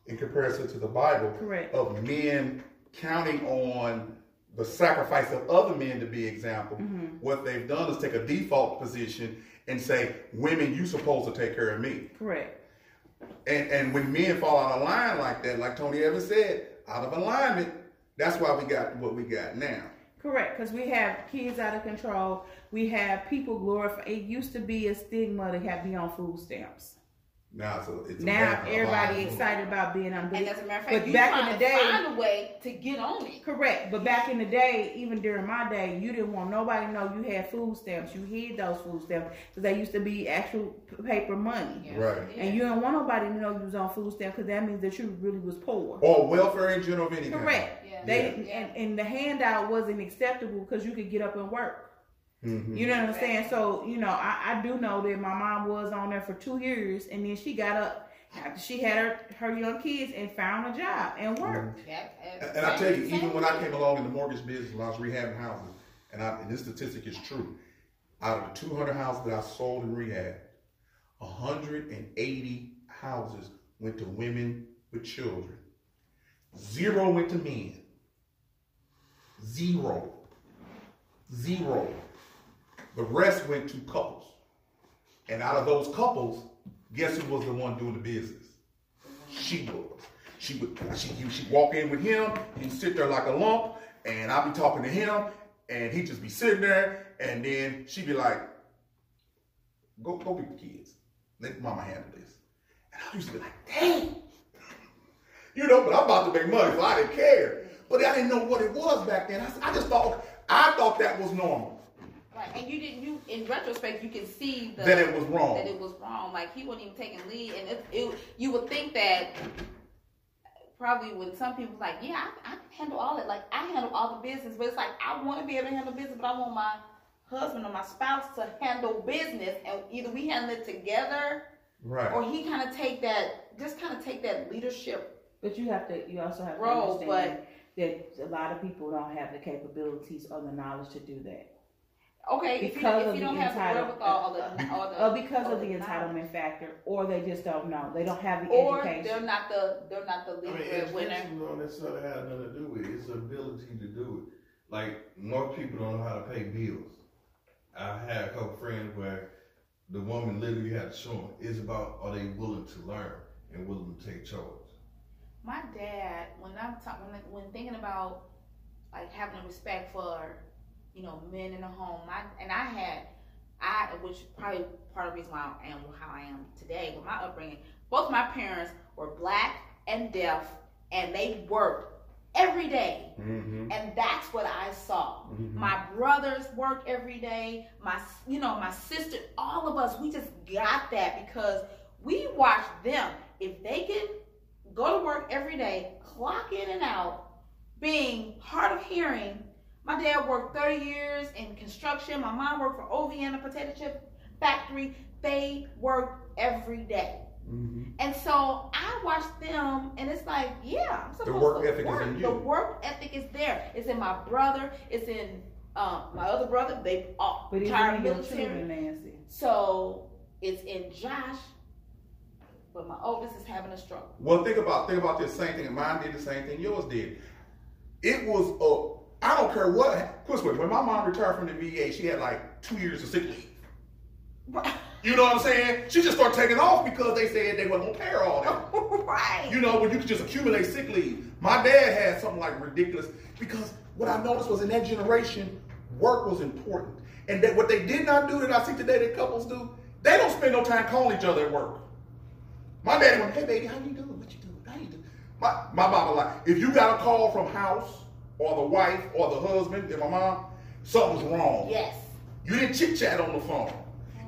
in comparison to the Bible, Correct. of men counting on the sacrifice of other men to be example, Mm-hmm. what they've done is take a default position and say, "Women, you supposed to take care of me." correct And and when men fall out of line like that, like Tony Evans said, out of alignment, that's why we got what we got now. Correct, because we have kids out of control. We have people glorify. It used to be a stigma to have be on food stamps. Now it's a, it's Now matter everybody life. excited about being on. and as a matter of but fact, you back in the to day, find a way to get on it. correct. But back in the day, even during my day, you didn't want nobody to know you had food stamps. You hid those food stamps because they used to be actual paper money. Right. And you didn't want nobody to know you was on food stamps because that means that you really was poor. Or welfare in general of any kind. Correct. Yeah. They Yeah. and, and the handout wasn't acceptable because you could get up and work. Mm-hmm. You know what I'm saying? So, you know, I, I do know that my mom was on there for two years and then she got up after she had her, her young kids and found a job and worked. That- And, and I tell you, even when I came along in the mortgage business, when I was rehabbing houses, and, I, and this statistic is true, out of the 200 houses that I sold in rehab, 180 houses went to women with children. Zero went to men. Zero. Zero. The rest went to couples. And out of those couples, guess who was the one doing the business? She was. She would she she'd walk in with him, he'd sit there like a lump, and I'd be talking to him, and he'd just be sitting there, and then she'd be like, Go go be the kids. Let mama handle this. And I used to be like, dang. You know, but I'm about to make money, so I didn't care. But I didn't know what it was back then. I, I just thought I thought that was normal. Right, and you didn't. You in retrospect, you can see the, That it was wrong. That it was wrong. Like he wasn't even taking lead, and it, it, you would think that probably when some people like, yeah, I, I can handle all that. Like I handle all the business, but it's like I want to be able to handle business, but I want my husband or my spouse to handle business, and either we handle it together, Right. or he kind of take that, just kind of take that leadership. But you have to. You also have to Role, understand that a lot of people don't have the capabilities or the knowledge to do that. Okay, if you, Because if of you the don't have the entitled- wherewithal or the, uh, or the Or because or of the knowledge. entitlement factor, or they just don't know. They don't have the or education. they're not the they're not the I mean, breadwinner. education don't necessarily have nothing to do with it. It's the ability to do it. Like most people don't know how to pay bills. I had a couple friends where the woman literally had to show them. It's about are they willing to learn and willing to take charge. My dad, when I'm talking, when, when thinking about like having respect for, you know, men in the home, my and I had, I which probably part of the reason why I am how I am today with my upbringing. Both my parents were black and deaf, and they worked every day. Mm-hmm. and that's what I saw. My brothers work every day. My, you know, my sister, all of us, we just got that because we watched them. If they could go to work every day, clock in and out, being hard of hearing. My dad worked 30 years in construction. My mom worked for OVN, a potato chip factory. They worked every day. Mm-hmm. And so I watched them, and it's like, yeah, I'm supposed work to ethic is in you. The work ethic is there. It's in my brother. It's in um, my other brother. They all but even retired in military. children, Nancy. So it's in Josh, but my oldest is having a struggle. Well, think about think about this same thing. Mine did the same thing yours did. It was uh, I don't care what. Quick, quick. When my mom retired from the VA, she had like two years of sick leave. You know what I'm saying? She just started taking off because they said they wasn't gonna pay her all that. right. You know, when you could just accumulate sick leave. My dad had something like ridiculous because what I noticed was in that generation, work was important. And that what they did not do that I see today that couples do, they don't spend no time calling each other at work. My daddy went, hey baby, how you doing? What you doing? How you doing? My, my mama like, if you got a call from house or the wife or the husband and my mom, something's wrong. yes. You didn't chit chat on the phone.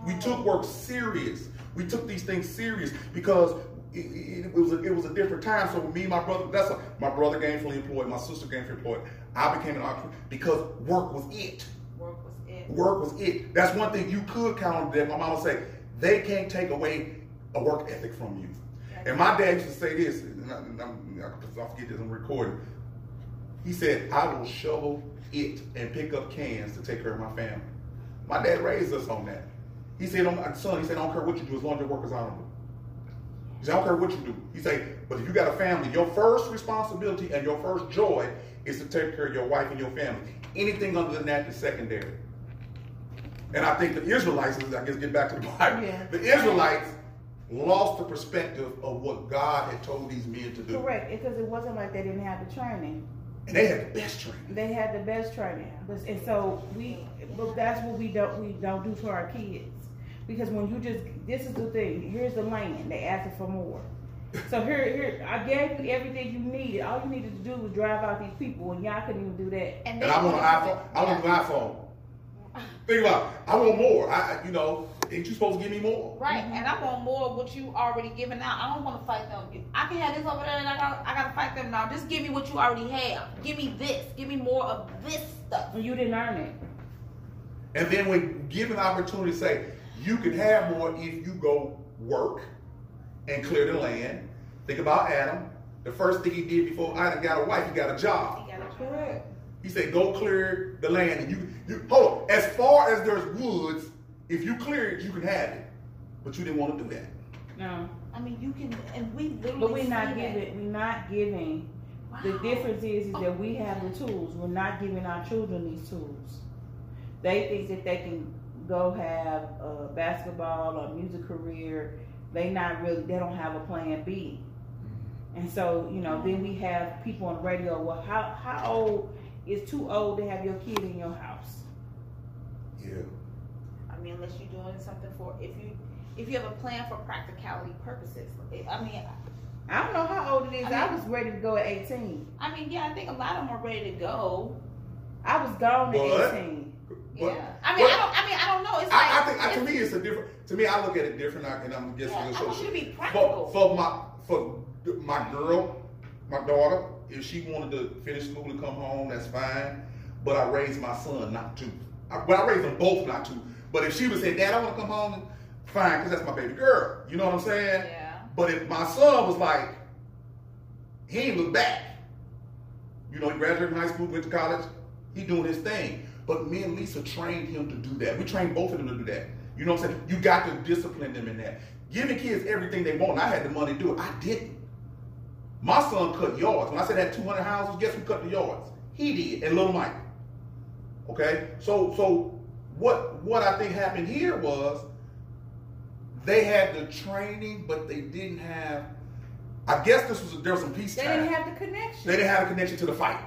We took work serious. We took these things serious because it, it, it was a, it was a different time. So me and my brother, that's a, my brother gainfully employed, my sister gainfully employed. I became an entrepreneur because work was it. Work was it. Work was it. That's one thing you could count on. That my mom would say they can't take away a work ethic from you. And my dad used to say this, and I, I, I forget this, I'm recording. He said, "I will shovel it and pick up cans to take care of my family." My dad raised us on that. He said, "I'm- "Son," he said, "I don't care what you do as long as your work is honorable." He said, "I don't care what you do." He said, "But if you got a family, your first responsibility and your first joy is to take care of your wife and your family. Anything other than that is secondary." And I think the Israelites, I guess, get back to the Bible. Yeah. The Israelites lost the perspective of what God had told these men to do, Correct, because it wasn't like they didn't have the training. And they had the best training. They had the best training, but and so we, but that's what we don't we don't do to our kids, because when you just this is the thing. Here's the land. They asking for more. So here, here, I gave you everything you needed. All you needed to do was drive out these people, and y'all couldn't even do that. And, And I want an iPhone. I want an iPhone. Think about, it. I want more. I, I- you know, ain't you supposed to give me more? Right, mm-hmm. and I want more of what you already given out. I don't want to fight them. I can have this over there, and I got I got to fight them now. Just give me what you already have. Give me this. Give me more of this stuff. And you didn't earn it. And then when given the opportunity to say, you can have more if you go work and clear the land. Think about Adam. The first thing he did before Adam got a wife, he got a job. You gotta Correct. He said, go clear the land. And you, you hold on. As far as there's woods, if you clear it, you can have it. But you didn't want to do that. No, I mean, you can, and we literally. but we're see not that. giving. We're not giving The difference is, is that we oh, have the tools. We're not giving our children these tools. They think that they can go have a basketball or music career. They not really. They don't have a plan B. Mm-hmm. And so, you know, then we have people on the radio. Well, how how old is too old to have your kid in your house? Yeah. I mean, unless you're doing something for if you if you have a plan for practicality purposes. I mean, I don't know how old it is. I, I was ready to go at 18. I mean, yeah, I think a lot of them are ready to go. I was gone What? at 18. What- yeah, I mean, what- I don't. I mean, I don't know. It's like I, I think I, to me it's a different. To me, I look at it different, and I'm guessing Yeah, it's I want you to be for, practical. for my for my girl, my daughter. If she wanted to finish school and come home, that's fine. But I raised my son not to. I, well, I raised them both not to. But if she would say, "Dad, I want to come home," fine, because that's my baby girl. You know what I'm saying? Yeah. But if my son was like, he ain't look back. You know, he graduated from high school, went to college, he doing his thing. But me and Lisa trained him to do that. We trained both of them to do that. You know what I'm saying? You got to discipline them in that. Giving kids everything they want. I had the money to do it. I didn't. My son cut yards. When I said I had 200 houses, guess who cut the yards? He did, and little Mike. Okay, so so what what I think happened here was they had the training, but they didn't have. I guess this was there was some peace They time. didn't have the connection. they didn't have a connection to the fight.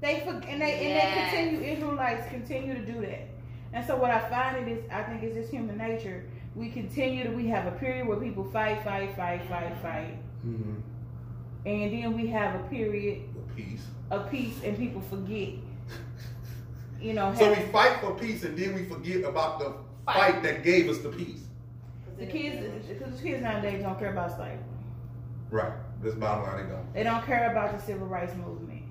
They for, and they Yes. and they continue. Israelites continue to do that. And so what I find it is, I think it's just human nature. We continue to. We have a period where people fight, fight, fight, fight, fight, Mm-hmm. and then we have a period of Peace. of peace, and people forget. You know, So we fight for peace, and then we forget about the Fight. fight that gave us the peace. the kids, because the kids nowadays don't care about slavery. Right. This bottom line, they don't. They don't care about the civil rights movement.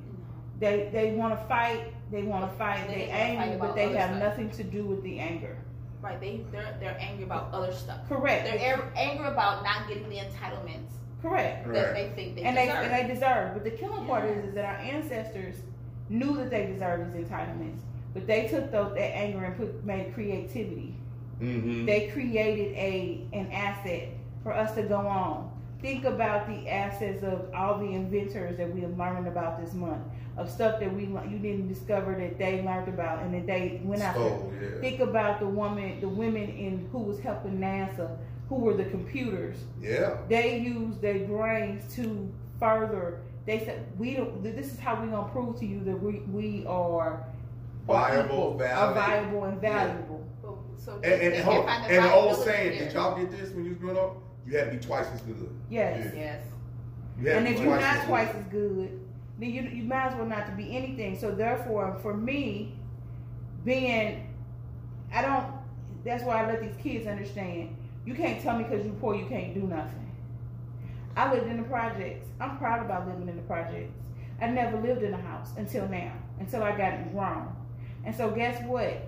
They they want to fight. They want to fight. They They wanna fight angry, but they have stuff. nothing to do with the anger. Right. They they're they're angry about other stuff. Correct. They're ar- angry about not getting the entitlements Correct. that Right. they think they and they deserve. and they deserve. But the killing part is, is that our ancestors knew that they deserved these entitlements, but they took those that anger and put made creativity. Mm-hmm. They created a an asset for us to go on. Think about the assets of all the inventors that we have learned about this month, of stuff that we you didn't discover that they learned about and that they went out. Oh, yeah. Think about the woman, the women in who was helping NASA, who were the computers Yeah. they used their brains to further. They said we don't. This is how we're gonna prove to you that we we are Viable, equal, valid. are viable and valuable. But- so And, they and, hold the and the old saying, there. did y'all get this when you was growing up? You had to be twice as good. Yes. Yes. You had And to be if you're not as twice as good, then you you might as well not to be anything. So therefore, for me, being, I don't. That's why I let these kids understand. You can't tell me because you're poor you can't do nothing. I lived in the projects. I'm proud about living in the projects. I never lived in a house until now, until I got grown. And so guess what?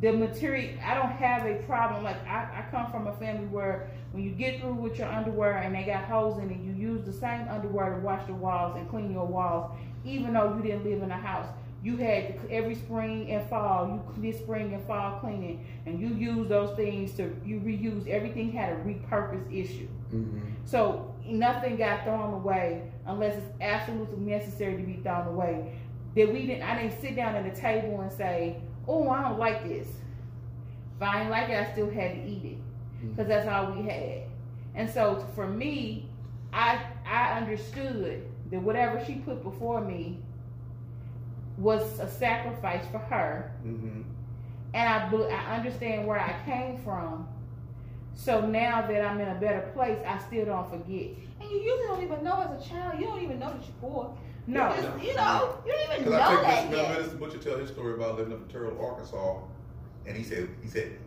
The material, I don't have a problem. Like I, I come from a family where when you get through with your underwear and they got holes in it, you use the same underwear to wash the walls and clean your walls, even though you didn't live in a house. You had every spring and fall, you did spring and fall cleaning, and you use those things to you reuse. Everything had a repurpose issue. Mm-hmm. So nothing got thrown away unless it's absolutely necessary to be thrown away. That we didn't. I didn't sit down at the table and say, "Oh, I don't like this." If I didn't like it, I still had to eat it because that's all we had. And so for me, I I understood that whatever she put before me was a sacrifice for her Mm-hmm. and I I understand where I came from. So now that I'm in a better place, I still don't forget. And you usually don't even know as a child. You don't even know that you're poor. No, You, just, you know, you don't even Because know I that take this, yet. Minister Butcher tell his story about living up in Turrell, Arkansas, and he said, he said,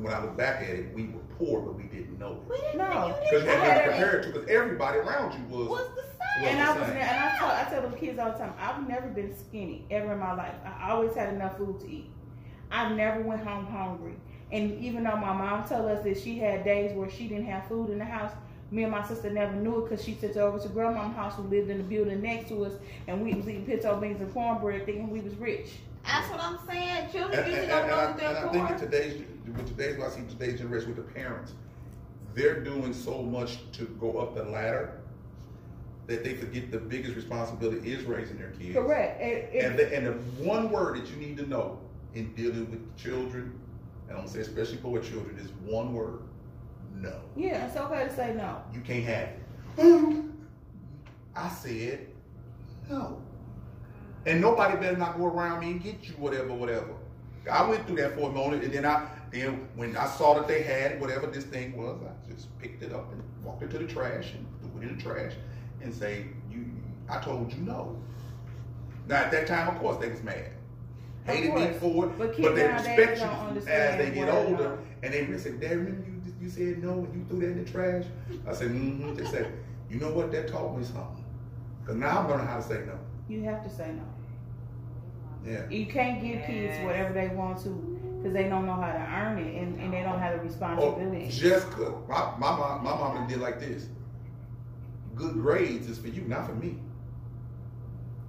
when I look back at it, we were poor, but we didn't know We it. didn't No. know. You Because didn't you had to compare it to, because everybody around you was. was the same. and I was Same. and I tell I tell the kids all the time, I've never been skinny ever in my life. I always had enough food to eat. I've never went home hungry. And even though my mom told us that she had days where she didn't have food in the house, me and my sister never knew it because she took over to grandma's house who lived in the building next to us, and we was eating pinto beans and cornbread thinking we was rich. That's what I'm saying. Children And, and, usually and, don't know I, that they're and I think in today's, with today's, what I see today's generation with the parents, they're doing so much to go up the ladder that they forget the biggest responsibility is raising their kids. Correct. And, and- And the, and the one word that you need to know in dealing with children, and I'm gonna say especially boy children, is one word: no. yeah, it's okay to say no. You can't have it. I said no. And nobody better not go around me and get you whatever, whatever. I went through that for a moment, and then I then when I saw that they had whatever this thing was, I just picked it up and walked into the trash and threw it in the trash and say, "You, I told you no." Now at that time, of course, they was mad, hated me for it, But but, they respect you as they get older, and they say, "Dad, remember you you said no and you threw that in the trash?" I said, "Mm-hmm." They said, "You know what? That taught me something, because now I'm learning how to say no." You have to say no. Yeah. You can't give kids whatever they want to because they don't know how to earn it and, and they don't have the Oh, responsibility. Jessica, my, my mom, my mom did like this. Good grades is for you, not for me.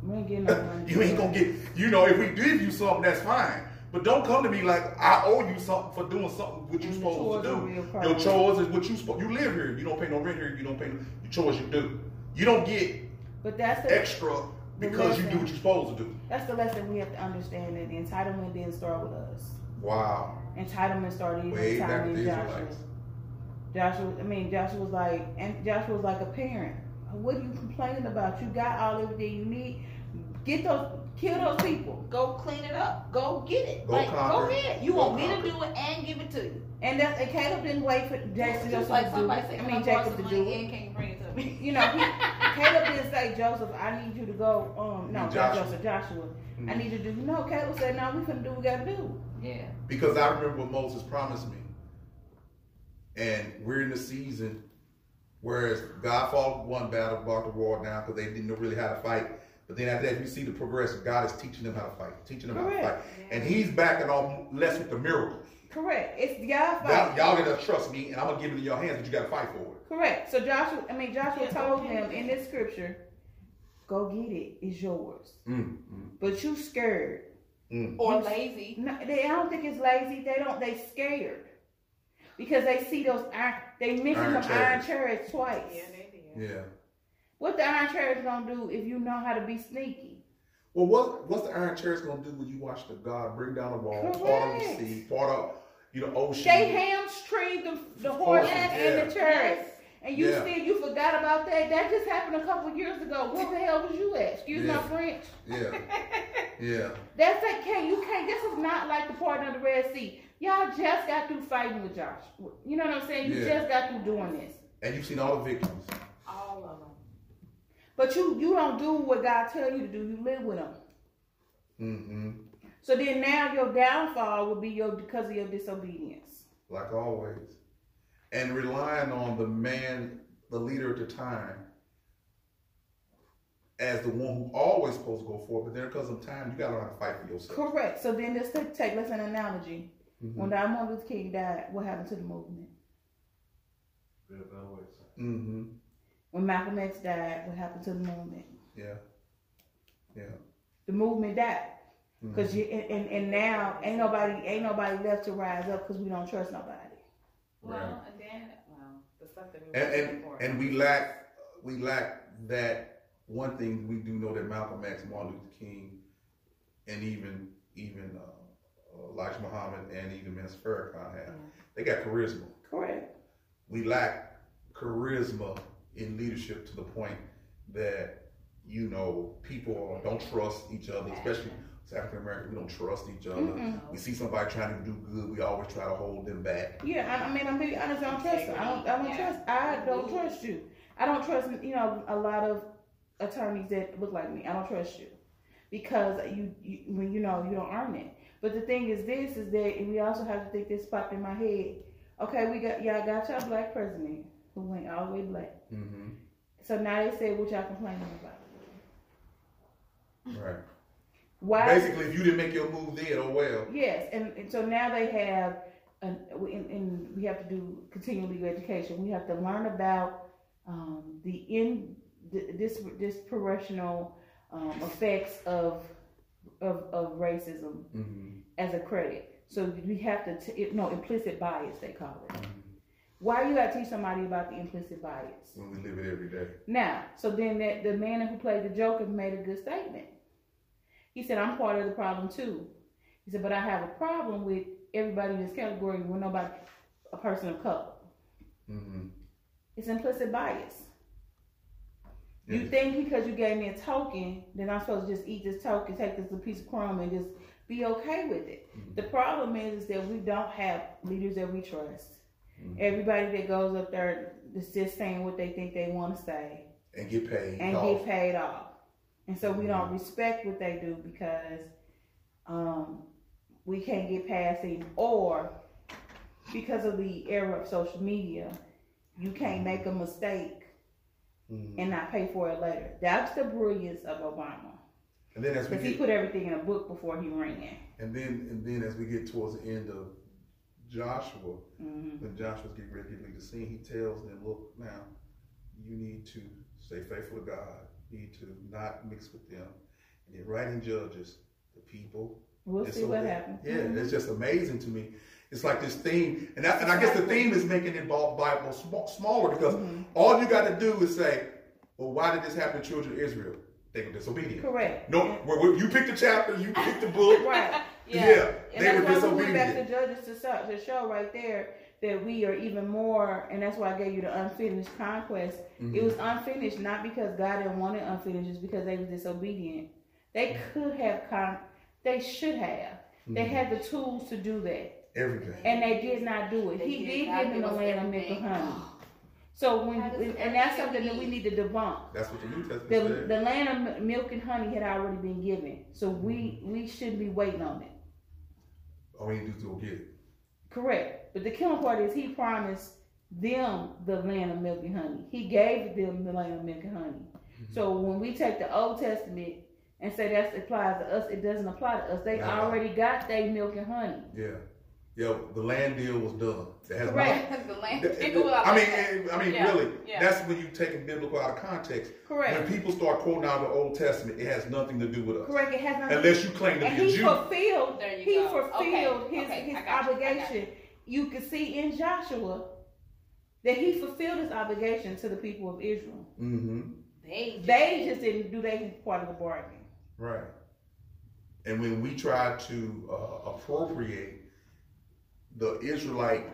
we ain't getting no money. You ain't gonna get, you know, if we give you something, that's fine. But don't come to me like I owe you something for doing something what you supposed to do. Your chores is what you supposed. You live here. You don't pay no rent here. You don't pay no your chores. You do. You don't get But that's the extra because you do what you're supposed to do. that's the lesson we have to understand that the entitlement didn't start with us. Wow. Entitlement started Way back with in Joshua. Joshua, I mean, Joshua was like, and Joshua was like a parent. What are you complaining about? You got all everything you need. Get those, kill those people. Go clean it up. Go get it. Go like, conquer. go ahead. You Go want me to do it and give it to you. And that's and Caleb didn't wait for Jason Just Joseph like to do somebody it. said, I mean Jacob some to do it. and can you bring it to me? You know, he, Caleb didn't say Joseph. I need you to go. Um, no, And not Joshua. Joseph. Joshua. I Mhm. need you to do. No, Caleb said, no. We finna do what we gotta do. Yeah. Because I remember what Moses promised me. And we're in the season whereas God fought one battle, brought the war down because they didn't know really how to fight. But then after that, you see the progression. God is teaching them how to fight, teaching them how to fight. And he's backing off less with the miracles. Correct. It's y'all Y'all, fight. y'all gotta trust me and I'm gonna give it in your hands, but you gotta fight for it. Correct. So Joshua, I mean Joshua Yeah, told okay. them in this scripture, "Go get it. It's yours." Mm, But you scared. mm, mm. Or lazy. No, they. I don't think it's lazy. They don't. They scared because they see those iron. They mentioned Iron them iron chariots. chariots twice. they did. Yeah. What the iron chair is gonna do if you know how to be sneaky? Well, what what's the Iron chair is gonna do when you watch the God bring down the wall, part of the sea, part of you know ocean? They hamstring the the Of horse course, and the chariots. And you Yeah. still you forgot about that. That just happened a couple years ago. Where the hell was you at? Excuse Yeah. my French. Yeah. Yeah. That's that can't you can't this is not like the part of the Red Sea. Y'all just got through fighting with Josh. You know what I'm saying? You Yeah. just got through doing this. And you've seen all the victims. All of them. But you you don't do what God tell you to do. You live with them. Mm-hmm. So then now your downfall will be your because of your disobedience. Like always. And relying on the man, the leader at the time, as the one who always supposed to go forward, but there comes some time you gotta learn to fight for yourself. Correct. So then let's take, take let's an analogy. Mhm. When Martin Luther King died, what happened to the movement? Mm-hmm. When Malcolm X died, what happened to the movement? Yeah. Yeah. The movement died. Mhm. Cause you and, and, and now ain't nobody ain't nobody left to rise up because we don't trust nobody. Well, Right. and then, well, the stuff that we and were and, for. and we lack we lack that one thing we do know that Malcolm X, Martin Luther King, and even even uh, uh, Elijah Muhammad and even Minister Farrakhan have. They got charisma. Correct. We lack charisma in leadership to the point that you know people don't trust each other, especially as African Americans. We don't trust each other. Mm-mm. We see somebody trying to do good, we always try to hold them back. Yeah, I, I mean, I'm being honest. I don't trust. Them. I don't. I don't Yeah. trust. I don't trust you. I don't trust. You know, a lot of attorneys that look like me. I don't trust you because you, you when you know you don't earn it. But the thing is, this is that, and we also have to think this popped in my head. Okay, we got y'all got y'all black president who went all the way black. Mm-hmm. So now they say what y'all complaining about. Right. Why? Basically, if you didn't make your move then, oh well. Yes, and, and so now they have, an, and, and we have to do continuing legal education. We have to learn about um, the in th- this this professional um, effects of, of of racism Mm-hmm. as a credit. So we have to t- it, no implicit bias they call it. Why you gotta teach somebody about the implicit bias? When we live it every day. Now, so then that the man who played the Joker made a good statement. He said, "I'm part of the problem too." He said, "But I have a problem with everybody in this category with nobody, a person of color. Mm-hmm. It's implicit bias. You Yeah. think because you gave me a token that I'm supposed to just eat this token, take this piece of crumb, and just be okay with it. Mm-hmm. The problem is, is that we don't have leaders that we trust. Mm-hmm. Everybody that goes up there is just saying what they think they want to say And get paid. and off. get paid off. And so we don't respect what they do because um, we can't get past it, or because of the era of social media, you can't make a mistake Mhm. and not pay for it later. That's the brilliance of Obama. And then as we Because he put everything in a book before he ran. and then and then as we get towards the end of Joshua, hmm when Joshua's getting ready to leave the scene, he tells them, "Look, now you need to stay faithful to God. You need to not mix with them." And then right in Judges, the people. We'll see so what they- happens. Yeah, Mhm. it's just amazing to me. It's like this theme, and that, and I guess the theme is making it Bi- Bible sm- smaller because Mhm. all you got to do is say, "Well, why did this happen to children of Israel? They were disobedient." Correct. No, well, you pick the chapter, you pick the book. Right. Yeah, And they were that's why we went back to Judges to, start, to show right there that we are even more, and that's why I gave you the unfinished conquest. Mm-hmm. It was unfinished not because God didn't want it unfinished, just because they were disobedient. They could have con, they should have. They Mm-hmm. had the tools to do that, Everything. and they did not do it. They he did did give them the land of milk and honey. So when, How does and that's something that we need to debunk. That's what the New Testament The, said. the land of milk and honey had already been given, so we Mm-hmm. we shouldn't be waiting on it. All to do is go get it. Correct. But the killing part is he promised them the land of milk and honey. He gave them the land of milk and honey. Mm-hmm. So when we take the Old Testament and say that applies to us, it doesn't apply to us. They No. already got their milk and honey. Yeah. Yeah, the land deal was done. That has Correct. the land. not- people out I mean, there. I mean, Yeah, really, yeah. that's when you take it biblical out of context. Correct. When people start quoting out the Old Testament, it has nothing to do with us. Correct. It has nothing. Unless you claim to and be a he Jew. fulfilled. There you he go. fulfilled Okay, his okay, his I got you, obligation. You can see in Joshua that he fulfilled his obligation to the people of Israel. Mm-hmm. They just, They just didn't do their part of the bargain. Right. And when we try to uh, appropriate the Israelite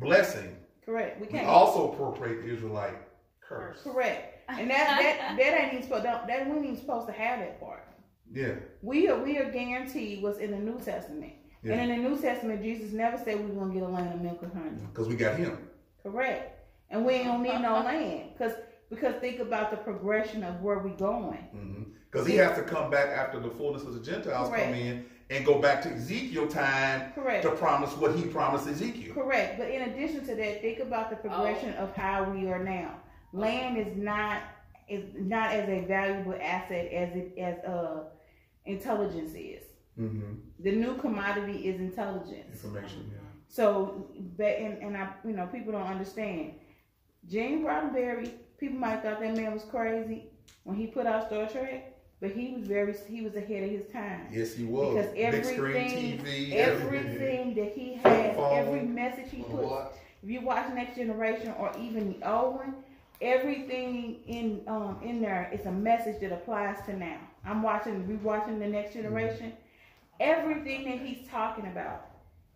blessing, Correct. We we can't. also appropriate the Israelite curse. Correct. And that that that ain't even supposed that we ain't even supposed to have that part. Yeah. We are we are guaranteed what's in the New Testament. Yeah. And in the New Testament, Jesus never said we were gonna get a land of milk and honey. Because we got him. Correct. And we don't need no land. Cause because think about the progression of where we're going. Because he has to come back after the fullness of the Gentiles Correct. come in and go back to Ezekiel time Correct. to promise what he promised Ezekiel. Correct. But in addition to that, think about the progression Oh. of how we are now. Land is not is not as a valuable asset as it as uh intelligence is. Mm-hmm. The new commodity is intelligence. Information. Yeah. So, but and, and I, you know, people don't understand. Gene Roddenberry, people might thought that man was crazy when he put out Star Trek, but he was very, he was ahead of his time. Yes, he was. Because Big everything, TV. everything that he had, Phone. every message he put, if you watch Next Generation or even the old one, everything in um in there is a message that applies to now. I'm watching, rewatching the Next Generation. Everything that he's talking about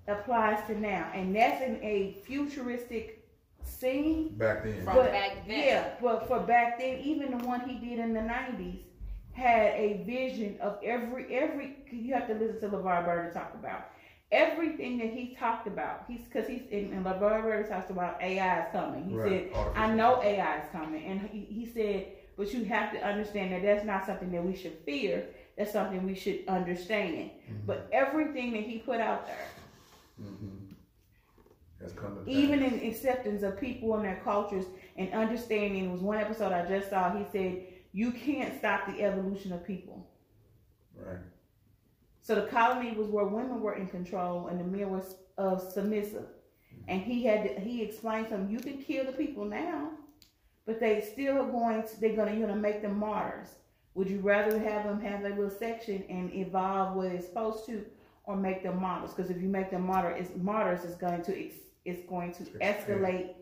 applies to now, and that's in a futuristic scene. Back then. From But back then. yeah, but for back then, even the one he did in the '90s had a vision of every every. You have to listen to LeVar Burton talk about everything that he talked about. He's because he's and, and LeVar Burton talks about AI is coming. He Right. said, Artificial "I know AI is coming," and he, he said, "But you have to understand that that's not something that we should fear. That's something we should understand." But everything that he put out there Mm-hmm. Has come to pass. Even in acceptance of people and their cultures and understanding. It was one episode I just saw. He said, "You can't stop the evolution of people." Right. So the colony was where women were in control and the men were uh, submissive. And he had to, he explained to them, "You can kill the people now, but they still are going. To, they're going to you know make them martyrs. Would you rather have them have their little section and evolve where it's supposed to, or make them martyrs? Because if you make them martyr, it's, martyrs, is going to ex, it's going to escalate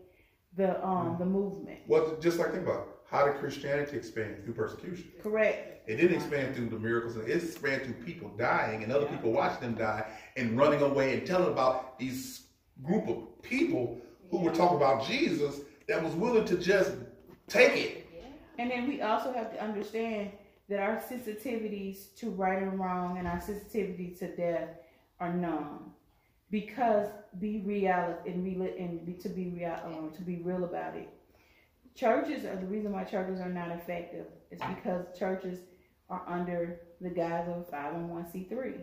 the um the movement. Well, just like think about it. how did Christianity expand through persecution? Correct. It didn't expand through the miracles. It expanded through people dying and other people watching them die and running away and telling about these group of people who were talking about Jesus that was willing to just take it. And then we also have to understand that our sensitivities to right and wrong and our sensitivity to death are known. Because be real and real and be, to be real um, to be real about it. Churches are the reason why churches are not effective is because churches are under the guise of five hundred one c three.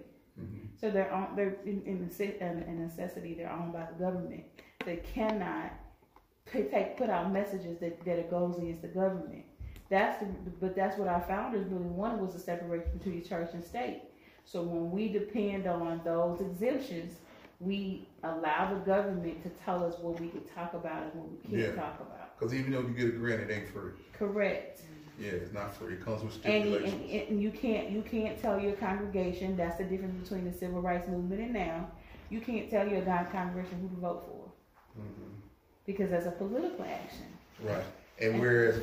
So they're on they're in, in in necessity they're owned by the government. They cannot put, take put out messages that, that it goes against the government. That's the, but that's what our founders really wanted was a separation between church and state. So when we depend on those exemptions, we allow the government to tell us what we can talk about and what we can't Yeah. talk about. Because even though you get a grant, it ain't free. Correct. Yeah, it's not free. It comes with And, stipulations. and, and you can't you can't tell your congregation that's the difference between the civil rights movement and now. You can't tell your God congregation who to vote for mm-hmm. because that's a political action. right. And whereas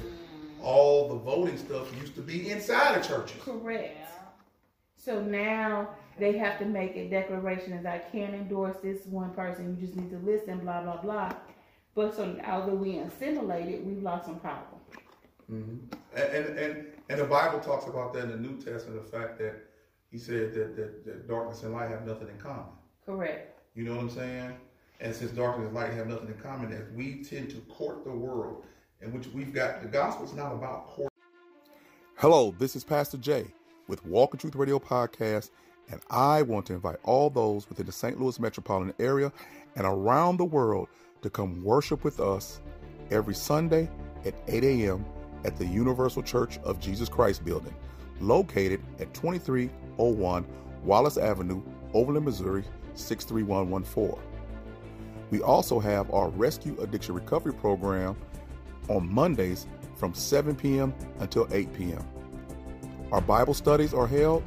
all the voting stuff used to be inside of churches. Correct. So now they have to make a declaration as I can't endorse this one person. You just need to listen, blah blah blah. But so now that we assimilate it, we've lost some power. Mm-hmm. And, and and and the Bible talks about that in the New Testament. The fact that He said that, that, that darkness and light have nothing in common. Correct. You know what I'm saying? And since darkness and light have nothing in common, that we tend to court the world, in which we've got the gospel is not about court. Hello, this is Pastor Jay with Walk in Truth Radio Podcast, and I want to invite all those within the St. Louis metropolitan area and around the world to come worship with us every Sunday at 8 a.m. at the Universal Church of Jesus Christ building, located at 2301 Wallace Avenue, Overland, Missouri 63114. We also have our Rescue Addiction Recovery Program on Mondays from 7 p.m. until 8 p.m. Our Bible studies are held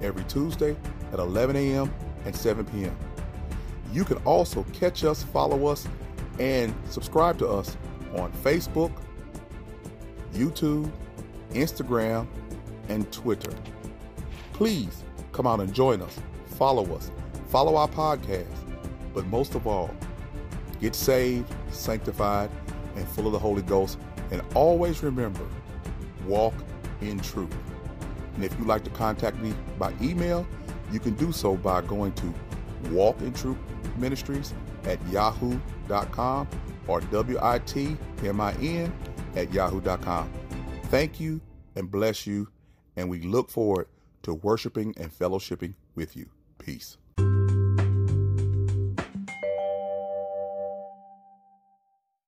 every Tuesday at 11 a.m. and 7 p.m. You can also catch us, follow us, and subscribe to us on Facebook, YouTube, Instagram, and Twitter. Please come out and join us, follow us, follow our podcast, but most of all, get saved, sanctified, and full of the Holy Ghost. And always remember, walk in truth. And if you'd like to contact me by email, you can do so by going to Walk in Truth Ministries at yahoo.com or W-I-T-M-I-N at yahoo.com. Thank you and bless you, and we look forward to worshiping and fellowshipping with you. Peace.